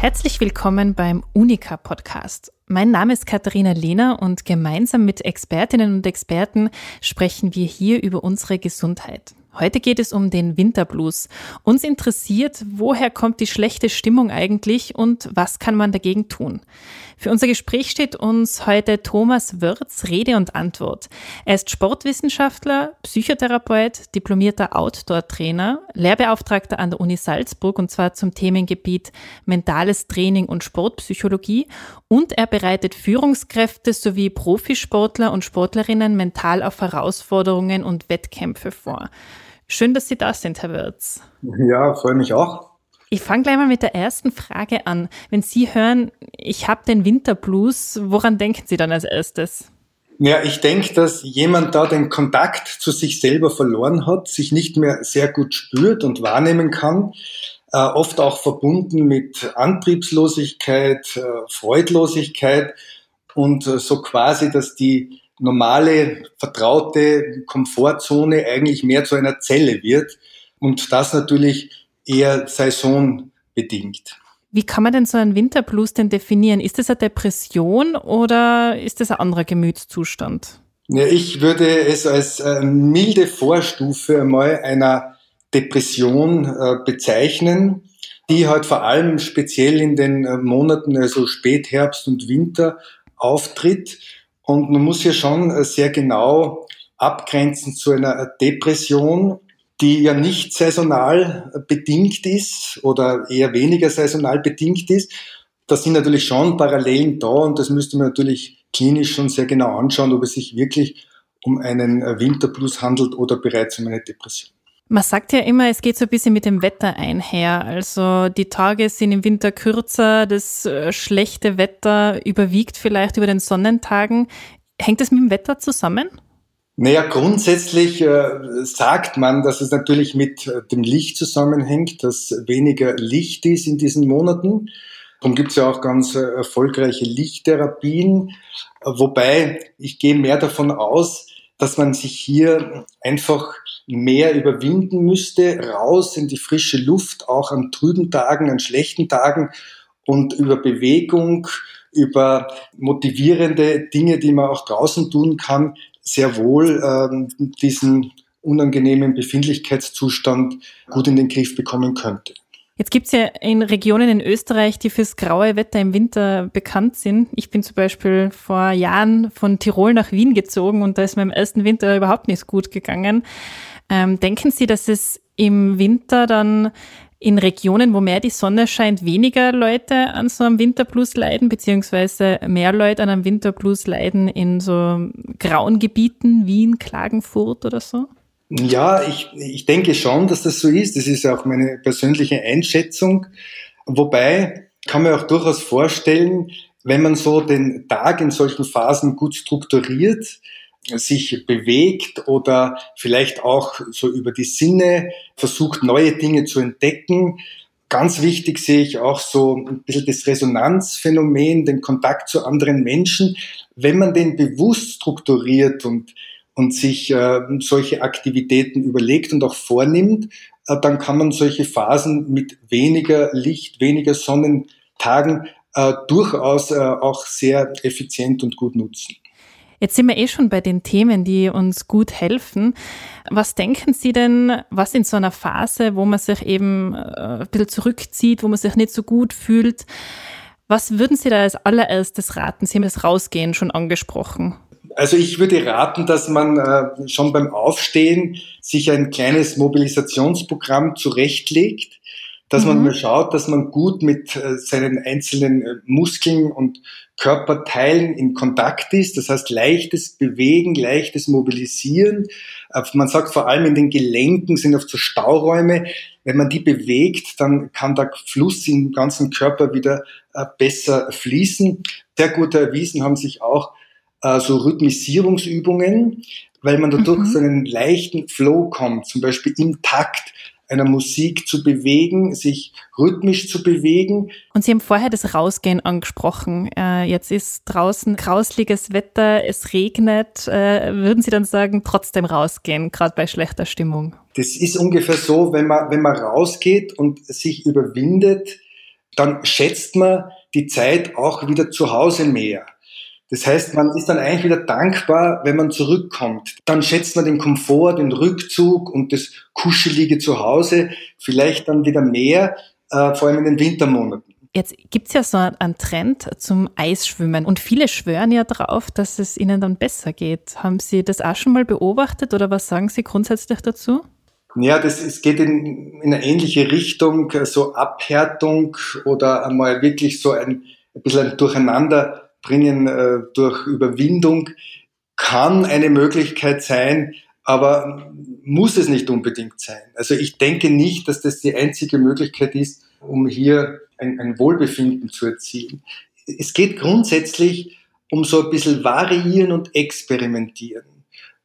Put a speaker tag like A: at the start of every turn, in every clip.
A: Herzlich willkommen beim Unica Podcast. Mein Name ist Katharina Lehner und gemeinsam mit Expertinnen und Experten sprechen wir hier über unsere Gesundheit. Heute geht es um den Winterblues. Uns interessiert, woher kommt die schlechte Stimmung eigentlich und was kann man dagegen tun? Für unser Gespräch steht uns heute Thomas Wörz Rede und Antwort. Er ist Sportwissenschaftler, Psychotherapeut, diplomierter Outdoor-Trainer, Lehrbeauftragter an der Uni Salzburg und zwar zum Themengebiet mentales Training und Sportpsychologie und er bereitet Führungskräfte sowie Profisportler und Sportlerinnen mental auf Herausforderungen und Wettkämpfe vor. Schön, dass Sie da sind, Herr Wirz.
B: Ja, freue mich auch.
A: Ich fange gleich mal mit der ersten Frage an. Wenn Sie hören, ich habe den Winterblues, woran denken Sie dann als erstes?
B: Ja, ich denke, dass jemand da den Kontakt zu sich selber verloren hat, sich nicht mehr sehr gut spürt und wahrnehmen kann, äh, oft auch verbunden mit Antriebslosigkeit, äh, Freudlosigkeit und äh, so quasi, dass die normale, vertraute Komfortzone eigentlich mehr zu einer Zelle wird und das natürlich eher saisonbedingt.
A: Wie kann man denn so einen Winterblues denn definieren? Ist das eine Depression oder ist das ein anderer Gemütszustand?
B: Ja, ich würde es als äh, milde Vorstufe einmal einer Depression äh, bezeichnen, die halt vor allem speziell in den äh, Monaten, also Spätherbst und Winter auftritt und man muss ja schon äh, sehr genau abgrenzen zu einer Depression, die ja nicht saisonal bedingt ist oder eher weniger saisonal bedingt ist. Da sind natürlich schon Parallelen da und das müsste man natürlich klinisch schon sehr genau anschauen, ob es sich wirklich um einen Winterblues handelt oder bereits um eine Depression.
A: Man sagt ja immer, es geht so ein bisschen mit dem Wetter einher. Also die Tage sind im Winter kürzer, das äh, schlechte Wetter überwiegt vielleicht über den Sonnentagen. Hängt das mit dem Wetter zusammen?
B: Naja, grundsätzlich äh, sagt man, dass es natürlich mit äh, dem Licht zusammenhängt, dass weniger Licht ist in diesen Monaten. Darum gibt es ja auch ganz äh, erfolgreiche Lichttherapien. Wobei ich gehe mehr davon aus, dass man sich hier einfach mehr überwinden müsste, raus in die frische Luft, auch an trüben Tagen, an schlechten Tagen und über Bewegung, über motivierende Dinge, die man auch draußen tun kann, sehr wohl ähm, diesen unangenehmen Befindlichkeitszustand gut in den Griff bekommen könnte.
A: Jetzt gibt's ja in Regionen in Österreich, die fürs graue Wetter im Winter bekannt sind. Ich bin zum Beispiel vor Jahren von Tirol nach Wien gezogen und da ist mir im ersten Winter überhaupt nicht gut gegangen. Ähm, denken Sie, dass es im Winter dann in Regionen, wo mehr die Sonne scheint, weniger Leute an so einem Winterblues leiden, beziehungsweise mehr Leute an einem Winterblues leiden in so grauen Gebieten, Wien, Klagenfurt oder so?
B: Ja, ich, ich denke schon, dass das so ist. Das ist auch meine persönliche Einschätzung. Wobei kann man auch durchaus vorstellen, wenn man so den Tag in solchen Phasen gut strukturiert, sich bewegt oder vielleicht auch so über die Sinne versucht, neue Dinge zu entdecken. Ganz wichtig sehe ich auch so ein bisschen das Resonanzphänomen, den Kontakt zu anderen Menschen. Wenn man den bewusst strukturiert und und sich äh, solche Aktivitäten überlegt und auch vornimmt, äh, dann kann man solche Phasen mit weniger Licht, weniger Sonnentagen äh, durchaus äh, auch sehr effizient und gut nutzen.
A: Jetzt sind wir eh schon bei den Themen, die uns gut helfen. Was denken Sie denn, was in so einer Phase, wo man sich eben äh, ein bisschen zurückzieht, wo man sich nicht so gut fühlt, was würden Sie da als allererstes raten? Sie haben das Rausgehen schon angesprochen.
B: Also ich würde raten, dass man äh, schon beim Aufstehen sich ein kleines Mobilisationsprogramm zurechtlegt, dass mhm. man mal schaut, dass man gut mit äh, seinen einzelnen äh, Muskeln und Körperteilen in Kontakt ist. Das heißt, leichtes Bewegen, leichtes Mobilisieren. Äh, man sagt vor allem in den Gelenken sind oft so Stauräume. Wenn man die bewegt, dann kann der Fluss im ganzen Körper wieder besser fließen. Sehr gut erwiesen haben sich auch so Rhythmisierungsübungen, weil man dadurch mhm. so einen leichten Flow kommt, zum Beispiel im Takt einer Musik zu bewegen, sich rhythmisch zu bewegen.
A: Und Sie haben vorher das Rausgehen angesprochen. Äh, jetzt ist draußen grausliges Wetter, es regnet. Äh, würden Sie dann sagen, trotzdem rausgehen, gerade bei schlechter Stimmung?
B: Das ist ungefähr so, wenn man, wenn man rausgeht und sich überwindet, dann schätzt man die Zeit auch wieder zu Hause mehr. Das heißt, man ist dann eigentlich wieder dankbar, wenn man zurückkommt. Dann schätzt man den Komfort, den Rückzug und das kuschelige Zuhause vielleicht dann wieder mehr, äh, vor allem in den Wintermonaten.
A: Jetzt gibt's ja so einen Trend zum Eisschwimmen und viele schwören ja darauf, dass es ihnen dann besser geht. Haben Sie das auch schon mal beobachtet oder was sagen Sie grundsätzlich dazu?
B: Ja, das es geht in, in eine ähnliche Richtung, so Abhärtung oder einmal wirklich so ein, ein bisschen ein Durcheinanderbringen äh, durch Überwindung kann eine Möglichkeit sein, aber muss es nicht unbedingt sein. Also ich denke nicht, dass das die einzige Möglichkeit ist, um hier ein, ein Wohlbefinden zu erzielen. Es geht grundsätzlich um so ein bisschen variieren und experimentieren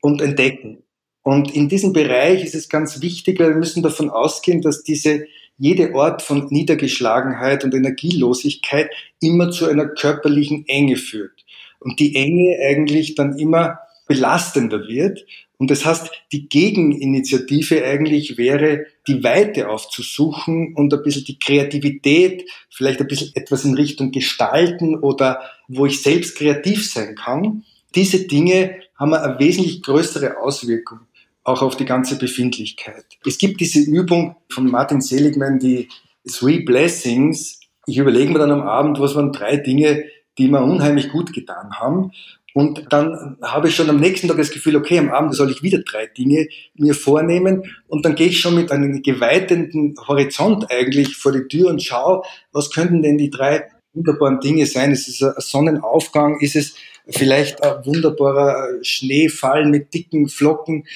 B: und entdecken. Und in diesem Bereich ist es ganz wichtig, wir müssen davon ausgehen, dass diese jede Ort von Niedergeschlagenheit und Energielosigkeit immer zu einer körperlichen Enge führt. Und die Enge eigentlich dann immer belastender wird. Und das heißt, die Gegeninitiative eigentlich wäre, die Weite aufzusuchen und ein bisschen die Kreativität, vielleicht ein bisschen etwas in Richtung Gestalten oder wo ich selbst kreativ sein kann. Diese Dinge haben eine wesentlich größere Auswirkung auch auf die ganze Befindlichkeit. Es gibt diese Übung von Martin Seligman, die Three Blessings. Ich überlege mir dann am Abend, was waren drei Dinge, die mir unheimlich gut getan haben. Und dann habe ich schon am nächsten Tag das Gefühl, okay, am Abend soll ich wieder drei Dinge mir vornehmen. Und dann gehe ich schon mit einem geweitenden Horizont eigentlich vor die Tür und schaue, was könnten denn die drei wunderbaren Dinge sein? Ist es ein Sonnenaufgang? Ist es vielleicht ein wunderbarer Schneefall mit dicken Flocken?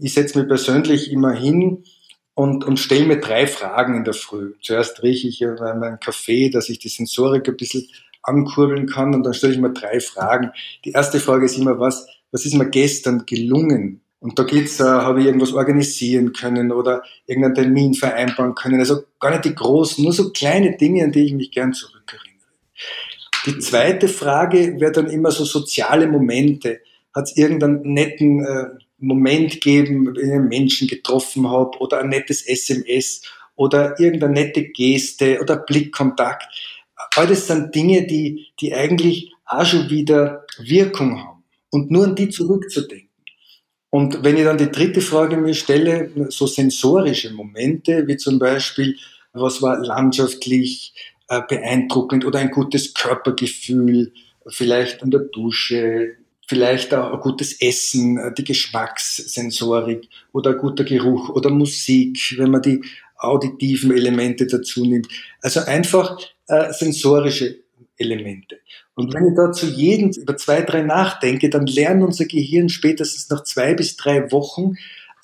B: Ich setze mich persönlich immer hin und, und stelle mir drei Fragen in der Früh. Zuerst rieche ich meinen Kaffee, dass ich die Sensorik ein bisschen ankurbeln kann und dann stelle ich mir drei Fragen. Die erste Frage ist immer, was, was ist mir gestern gelungen? Und da geht's, äh, habe ich irgendwas organisieren können oder irgendeinen Termin vereinbaren können. Also gar nicht die großen, nur so kleine Dinge, an die ich mich gern zurückerinnere. Die zweite Frage wäre dann immer so soziale Momente. Hat es irgendeinen netten äh, Moment gegeben, wenn ich einen Menschen getroffen habe oder ein nettes SMS oder irgendeine nette Geste oder Blickkontakt all das sind Dinge, die, die eigentlich auch schon wieder Wirkung haben. Und nur an die zurückzudenken. Und wenn ich dann die dritte Frage mir stelle, so sensorische Momente, wie zum Beispiel, was war landschaftlich äh, beeindruckend oder ein gutes Körpergefühl, vielleicht in der Dusche, vielleicht auch ein gutes Essen, äh, die Geschmackssensorik oder ein guter Geruch oder Musik, wenn man die auditiven Elemente dazu nimmt. Also einfach äh, sensorische Elemente. Und wenn ich da zu jedem über zwei, drei nachdenke, dann lernt unser Gehirn spätestens nach zwei bis drei Wochen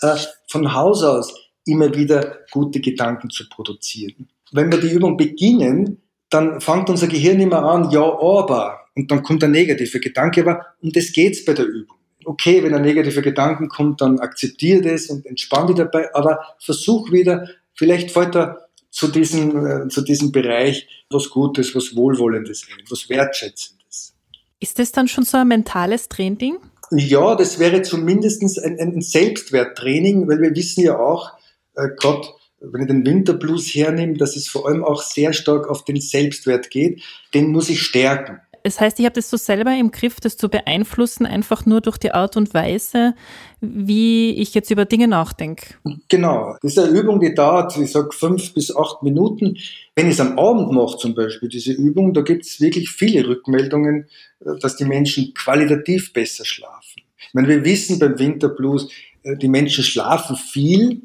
B: äh, von Haus aus immer wieder gute Gedanken zu produzieren. Wenn wir die Übung beginnen, dann fängt unser Gehirn immer an, ja, aber, und dann kommt ein negativer Gedanke, aber um das geht's bei der Übung. Okay, wenn ein negativer Gedanke kommt, dann akzeptiere das und entspanne dich dabei, aber versuch wieder, vielleicht fällt da zu diesem, äh, zu diesem Bereich was Gutes, was Wohlwollendes ein, was Wertschätzendes.
A: Ist das dann schon so ein mentales Training?
B: Ja, das wäre zumindest ein, ein Selbstwerttraining, weil wir wissen ja auch, äh, gerade wenn ich den Winterblues hernehme, dass es vor allem auch sehr stark auf den Selbstwert geht, den muss ich stärken.
A: Das heißt, ich habe das so selber im Griff, das zu beeinflussen, einfach nur durch die Art und Weise, wie ich jetzt über Dinge nachdenke.
B: Genau. Das ist eine Übung, die dauert, ich sage, fünf bis acht Minuten. Wenn ich es am Abend mache, zum Beispiel, diese Übung, da gibt es wirklich viele Rückmeldungen, dass die Menschen qualitativ besser schlafen. Ich meine, wir wissen beim Winterblues, äh, die Menschen schlafen viel,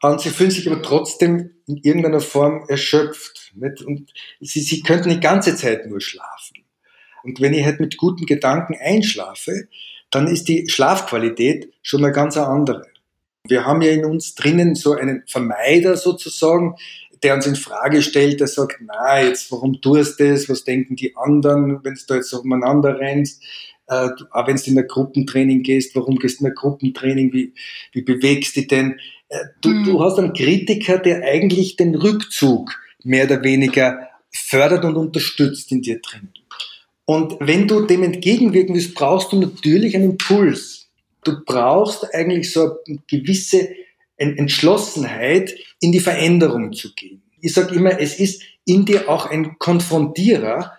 B: und sie fühlen sich aber trotzdem in irgendeiner Form erschöpft. Nicht? Und sie, sie könnten die ganze Zeit nur schlafen. Und wenn ich halt mit guten Gedanken einschlafe, dann ist die Schlafqualität schon eine ganz andere. Wir haben ja in uns drinnen so einen Vermeider sozusagen, der uns in Frage stellt, der sagt, na, jetzt, warum tust du das? Was denken die anderen, wenn du da jetzt umeinander rennst? Äh, auch wenn du in ein Gruppentraining gehst, warum gehst du in ein Gruppentraining? Wie, wie bewegst du dich denn? Äh, du, mhm. du hast einen Kritiker, der eigentlich den Rückzug mehr oder weniger fördert und unterstützt in dir drin. Und wenn du dem entgegenwirken willst, brauchst du natürlich einen Impuls. Du brauchst eigentlich so eine gewisse Entschlossenheit, in die Veränderung zu gehen. ich sage immer, es ist in dir auch ein Konfrontierer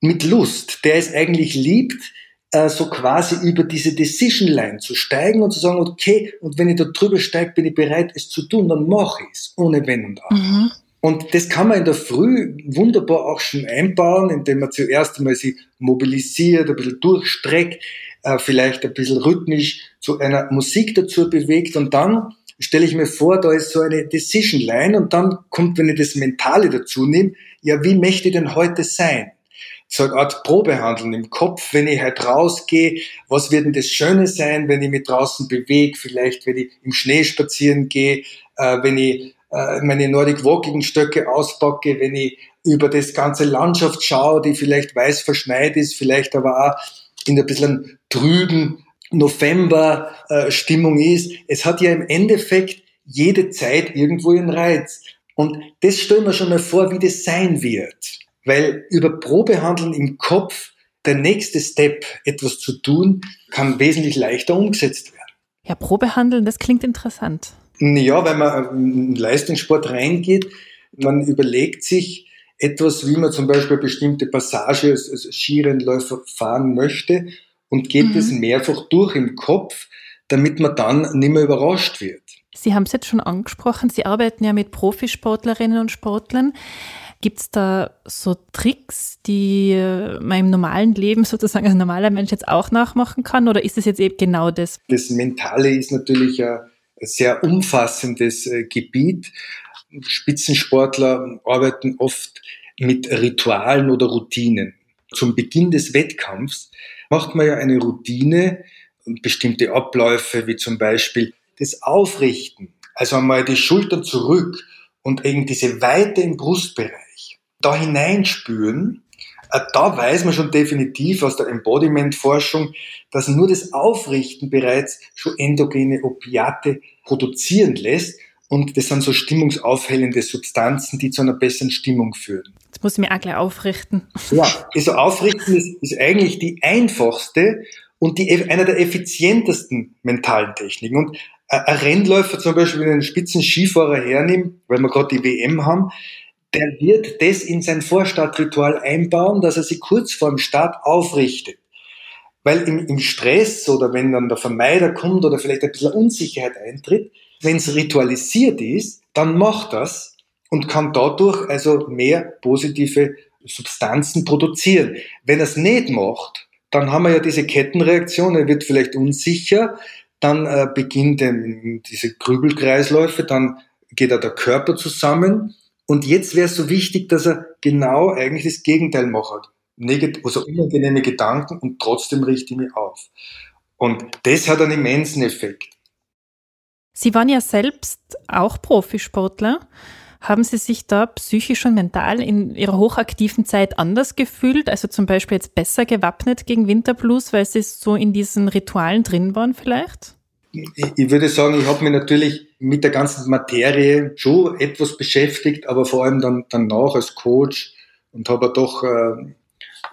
B: mit Lust, der es eigentlich liebt, äh, so quasi über diese Decision Line zu steigen und zu sagen, okay, und wenn ich da drüber steige, bin ich bereit, es zu tun, dann mache ich es, ohne Wenn und Aber. Mhm. Und das kann man in der Früh wunderbar auch schon einbauen, indem man zuerst einmal sich mobilisiert, ein bisschen durchstreckt, äh, vielleicht ein bisschen rhythmisch zu einer Musik dazu bewegt und dann stelle ich mir vor, da ist so eine Decision Line und dann kommt, wenn ich das Mentale dazu nehme, ja, wie möchte ich denn heute sein? So eine Art Probehandeln im Kopf, wenn ich halt rausgehe, was wird denn das Schöne sein, wenn ich mich draußen bewege, vielleicht wenn ich im Schnee spazieren gehe, äh, wenn ich meine Nordic Walking Stöcke auspacke, wenn ich über das ganze Landschaft schaue, die vielleicht weiß verschneit ist, vielleicht aber auch in ein bisschen trüben November-Stimmung äh, ist. Es hat ja im Endeffekt jede Zeit irgendwo ihren Reiz. Und das stellen wir schon mal vor, wie das sein wird. Weil über Probehandeln im Kopf der nächste Step, etwas zu tun, kann wesentlich leichter umgesetzt werden.
A: Ja, Probehandeln, das klingt interessant.
B: Ja, wenn man in Leistungssport reingeht, man überlegt sich etwas, wie man zum Beispiel bestimmte Passage als, als Skirennläufer fahren möchte und geht mhm. es mehrfach durch im Kopf, damit man dann nicht mehr überrascht wird.
A: Sie haben es jetzt schon angesprochen, Sie arbeiten ja mit Profisportlerinnen und Sportlern. Gibt es da so Tricks, die man im normalen Leben sozusagen als normaler Mensch jetzt auch nachmachen kann? Oder ist es jetzt eben genau das?
B: Das Mentale ist natürlich ein sehr umfassendes äh, Gebiet. Spitzensportler arbeiten oft mit Ritualen oder Routinen. Zum Beginn des Wettkampfs macht man ja eine Routine bestimmte Abläufe, wie zum Beispiel das Aufrichten, also einmal die Schultern zurück und eben diese Weite im Brustbereich da hineinspüren. Äh, da weiß man schon definitiv aus der Embodiment-Forschung, dass nur das Aufrichten bereits schon endogene Opiate produzieren lässt und das sind so stimmungsaufhellende Substanzen, die zu einer besseren Stimmung führen.
A: Jetzt muss ich mich auch gleich aufrichten.
B: Ja, also aufrichten ist, ist eigentlich die einfachste und die, einer der effizientesten mentalen Techniken. Und ein Rennläufer zum Beispiel, wenn einen Spitzenskifahrer hernimmt, weil wir gerade die WM haben, der wird das in sein Vorstartritual einbauen, dass er sich kurz vor dem Start aufrichtet. Weil im, im Stress oder wenn dann der Vermeider kommt oder vielleicht ein bisschen Unsicherheit eintritt, wenn es ritualisiert ist, dann macht das und kann dadurch also mehr positive Substanzen produzieren. Wenn er es nicht macht, dann haben wir ja diese Kettenreaktion, er wird vielleicht unsicher, dann äh, beginnt diese Grübelkreisläufe, dann geht er der Körper zusammen und jetzt wäre es so wichtig, dass er genau eigentlich das Gegenteil macht. Negat also unangenehme Gedanken und trotzdem richte ich mich auf. Und das hat einen immensen Effekt.
A: Sie waren ja selbst auch Profisportler. Haben Sie sich da psychisch und mental in Ihrer hochaktiven Zeit anders gefühlt? Also zum Beispiel jetzt besser gewappnet gegen Winterblues, weil Sie so in diesen Ritualen drin waren vielleicht?
B: Ich würde sagen, ich habe mich natürlich mit der ganzen Materie schon etwas beschäftigt, aber vor allem dann danach als Coach und habe doch äh,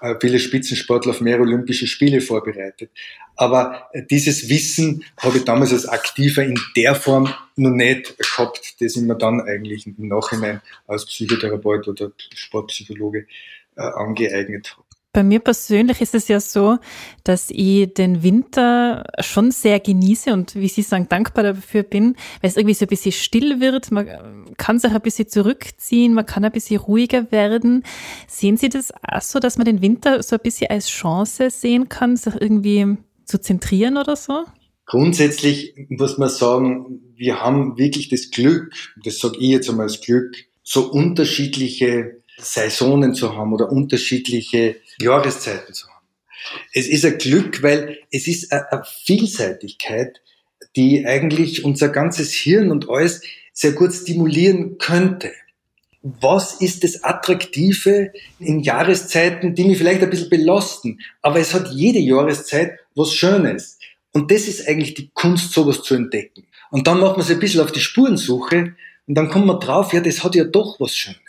B: äh, viele Spitzensportler auf mehrere Olympische Spiele vorbereitet. Aber äh, dieses Wissen habe ich damals als Aktiver in der Form noch nicht gehabt, das ich mir dann eigentlich im Nachhinein als Psychotherapeut oder Sportpsychologe äh, angeeignet habe.
A: Bei mir persönlich ist es ja so, dass ich den Winter schon sehr genieße und wie Sie sagen, dankbar dafür bin, weil es irgendwie so ein bisschen still wird. Man kann sich ein bisschen zurückziehen, man kann ein bisschen ruhiger werden. Sehen Sie das auch so, dass man den Winter so ein bisschen als Chance sehen kann, sich irgendwie zu zentrieren oder so?
B: Grundsätzlich muss man sagen, wir haben wirklich das Glück, das sage ich jetzt einmal als Glück, so unterschiedliche Saisonen zu haben oder unterschiedliche Jahreszeiten zu haben. Es ist ein Glück, weil es ist eine Vielseitigkeit, die eigentlich unser ganzes Hirn und alles sehr gut stimulieren könnte. Was ist das Attraktive in Jahreszeiten, die mich vielleicht ein bisschen belasten? Aber es hat jede Jahreszeit was Schönes. Und das ist eigentlich die Kunst, sowas zu entdecken. Und dann macht man sich ein bisschen auf die Spurensuche und dann kommt man drauf, ja, das hat ja doch was Schönes.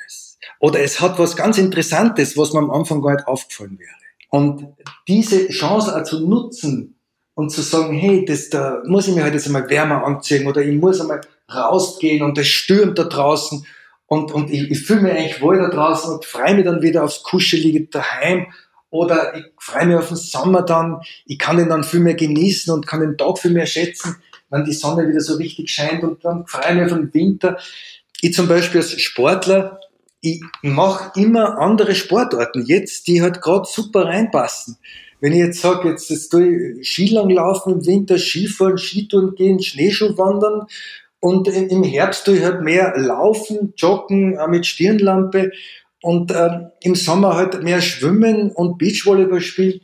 B: Oder es hat was ganz Interessantes, was mir am Anfang gar nicht aufgefallen wäre. Und diese Chance auch zu nutzen und zu sagen, hey, das, da muss ich mir halt jetzt einmal wärmer anziehen oder ich muss einmal rausgehen und es stürmt da draußen und, und ich, ich fühle mich eigentlich wohl da draußen und freue mich dann wieder aufs Kuschelige daheim oder ich freue mich auf den Sommer dann, ich kann den dann viel mehr genießen und kann den Tag viel mehr schätzen, wenn die Sonne wieder so richtig scheint und dann freue ich mich auf den Winter. Ich zum Beispiel als Sportler, ich mache immer andere Sportarten jetzt, die halt gerade super reinpassen. Wenn ich jetzt sage, jetzt, jetzt tue ich Skilang laufen im Winter, Skifahren, Skitouren gehen, Schneeschuh wandern und im Herbst tue ich halt mehr laufen, joggen, auch mit Stirnlampe und äh, im Sommer halt mehr schwimmen und Beachvolleyball spielen.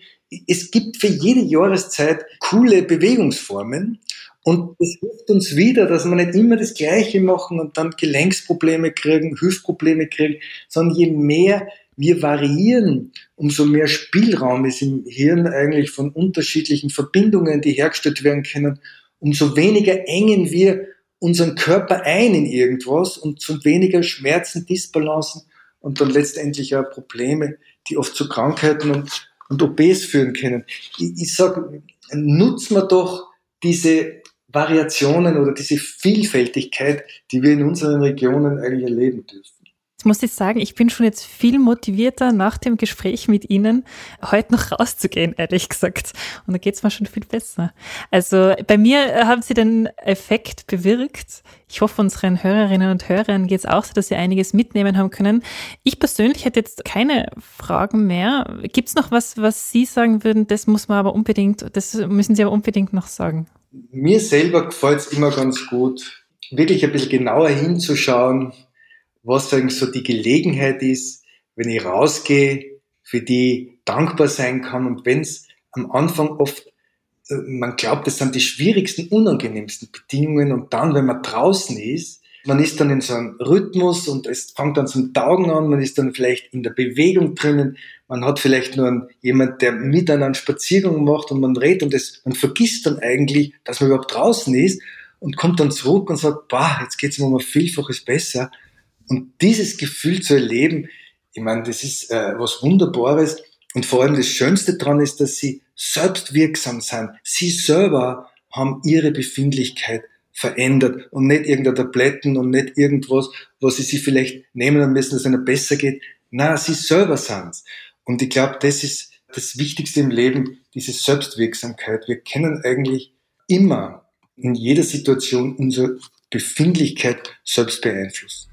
B: Es gibt für jede Jahreszeit coole Bewegungsformen und das hilft uns wieder, dass wir nicht immer das Gleiche machen und dann Gelenksprobleme kriegen, Hüftprobleme kriegen, sondern je mehr wir variieren, umso mehr Spielraum ist im Hirn eigentlich von unterschiedlichen Verbindungen, die hergestellt werden können, umso weniger engen wir unseren Körper ein in irgendwas und zu weniger Schmerzen, Disbalancen und dann letztendlich auch Probleme, die oft zu Krankheiten und, und OPs führen können. Ich, ich sage, nutzen wir doch diese Variationen oder diese Vielfältigkeit, die wir in unseren Regionen eigentlich erleben dürfen.
A: Jetzt muss ich sagen, ich bin schon jetzt viel motivierter nach dem Gespräch mit Ihnen, heute noch rauszugehen, ehrlich gesagt. Und da geht's mir schon viel besser. Also bei mir haben Sie den Effekt bewirkt. Ich hoffe, unseren Hörerinnen und Hörern geht's auch so, dass sie einiges mitnehmen haben können. Ich persönlich hätte jetzt keine Fragen mehr. Gibt's noch was, was Sie sagen würden, das muss man aber unbedingt, das müssen Sie aber unbedingt noch sagen?
B: Mir selber gefällt's immer ganz gut, wirklich ein bisschen genauer hinzuschauen, was eigentlich so die Gelegenheit ist, wenn ich rausgehe, für die dankbar sein kann. Und wenn es am Anfang oft, äh, man glaubt, das sind die schwierigsten, unangenehmsten Bedingungen. Und dann, wenn man draußen ist, man ist dann in so einem Rhythmus und es fängt dann zum Taugen an, man ist dann vielleicht in der Bewegung drinnen, man hat vielleicht nur einen, jemand, der mit einen Spaziergang macht und man redet und das, man vergisst dann eigentlich, dass man überhaupt draußen ist und kommt dann zurück und sagt, bah, jetzt geht's mir ein Vielfaches besser. Und dieses Gefühl zu erleben, ich meine, das ist äh, was Wunderbares. Und vor allem das Schönste daran ist, dass sie selbst wirksam sind. Sie selber haben ihre Befindlichkeit verändert und nicht irgendeine Tabletten und nicht irgendwas, was sie sich vielleicht nehmen müssen, dass es ihnen besser geht. Na, sie selber sind's. Und ich glaube, das ist das Wichtigste im Leben, diese Selbstwirksamkeit. Wir können eigentlich immer in jeder Situation unsere Befindlichkeit selbst beeinflussen.